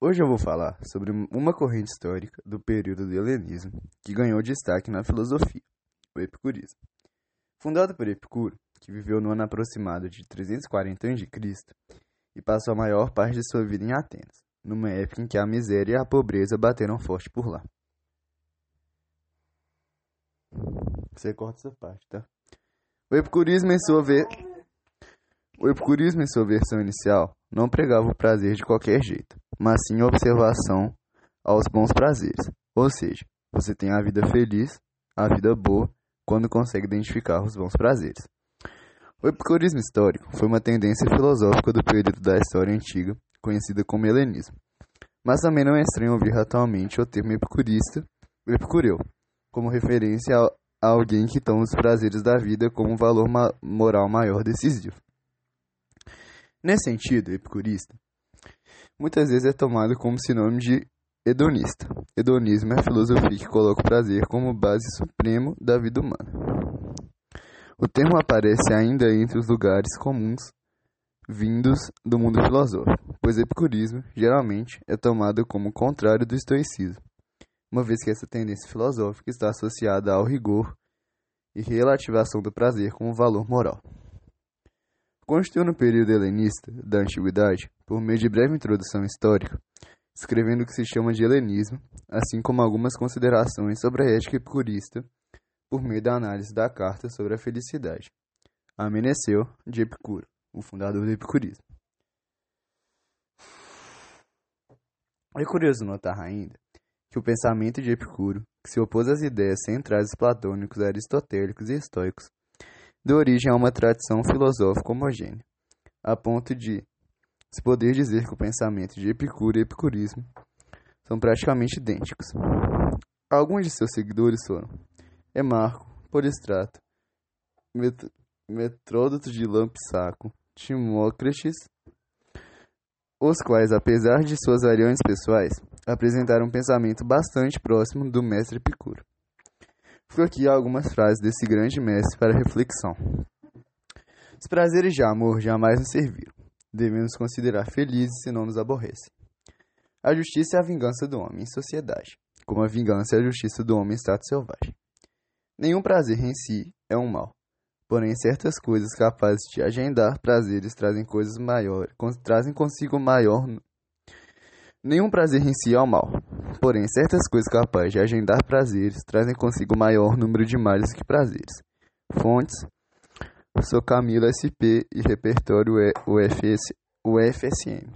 Hoje eu vou falar sobre uma corrente histórica do período do helenismo que ganhou destaque na filosofia, o epicurismo. Fundado por Epicuro, que viveu no ano aproximado de 340 a.C. e passou a maior parte de sua vida em Atenas, numa época em que a miséria e a pobreza bateram forte por lá. Você corta essa parte, tá? O epicurismo em sua vez o epicurismo, em sua versão inicial, não pregava o prazer de qualquer jeito, mas sim observação aos bons prazeres. Ou seja, você tem a vida feliz, a vida boa, quando consegue identificar os bons prazeres. O epicurismo histórico foi uma tendência filosófica do período da história antiga, conhecida como helenismo. Mas também não é estranho ouvir atualmente o termo epicurista, epicureu, como referência a alguém que toma os prazeres da vida como um valor ma moral maior decisivo. Nesse sentido, epicurista muitas vezes é tomado como sinônimo de hedonista. Hedonismo é a filosofia que coloca o prazer como base supremo da vida humana. O termo aparece ainda entre os lugares comuns vindos do mundo filosófico, pois epicurismo geralmente é tomado como contrário do estoicismo, uma vez que essa tendência filosófica está associada ao rigor e relativação do prazer como valor moral. Constituiu no período helenista da antiguidade, por meio de breve introdução histórica, escrevendo o que se chama de helenismo, assim como algumas considerações sobre a ética epicurista, por meio da análise da carta sobre a felicidade. Ameneceu de Epicuro, o fundador do epicurismo. É curioso notar ainda que o pensamento de Epicuro, que se opôs às ideias centrais platônicos, aristotélicos e estoicos, deu origem a uma tradição filosófica homogênea, a ponto de se poder dizer que o pensamento de Epicuro e Epicurismo são praticamente idênticos. Alguns de seus seguidores foram Emarco, Polistrato, Met Metródoto de Lampsaco, Timócrates, os quais, apesar de suas variantes pessoais, apresentaram um pensamento bastante próximo do mestre Epicuro. Fico aqui algumas frases desse grande mestre para reflexão. Os prazeres de amor jamais nos serviram. Devemos considerar felizes se não nos aborrecem. A justiça é a vingança do homem em sociedade, como a vingança é a justiça do homem em estado selvagem. Nenhum prazer em si é um mal, porém certas coisas capazes de agendar prazeres trazem coisas maiores, trazem consigo maior Nenhum prazer em si é o mal, porém certas coisas capazes de agendar prazeres trazem consigo maior número de males que prazeres. Fontes: Sou Camila SP e repertório UFS, UFSM.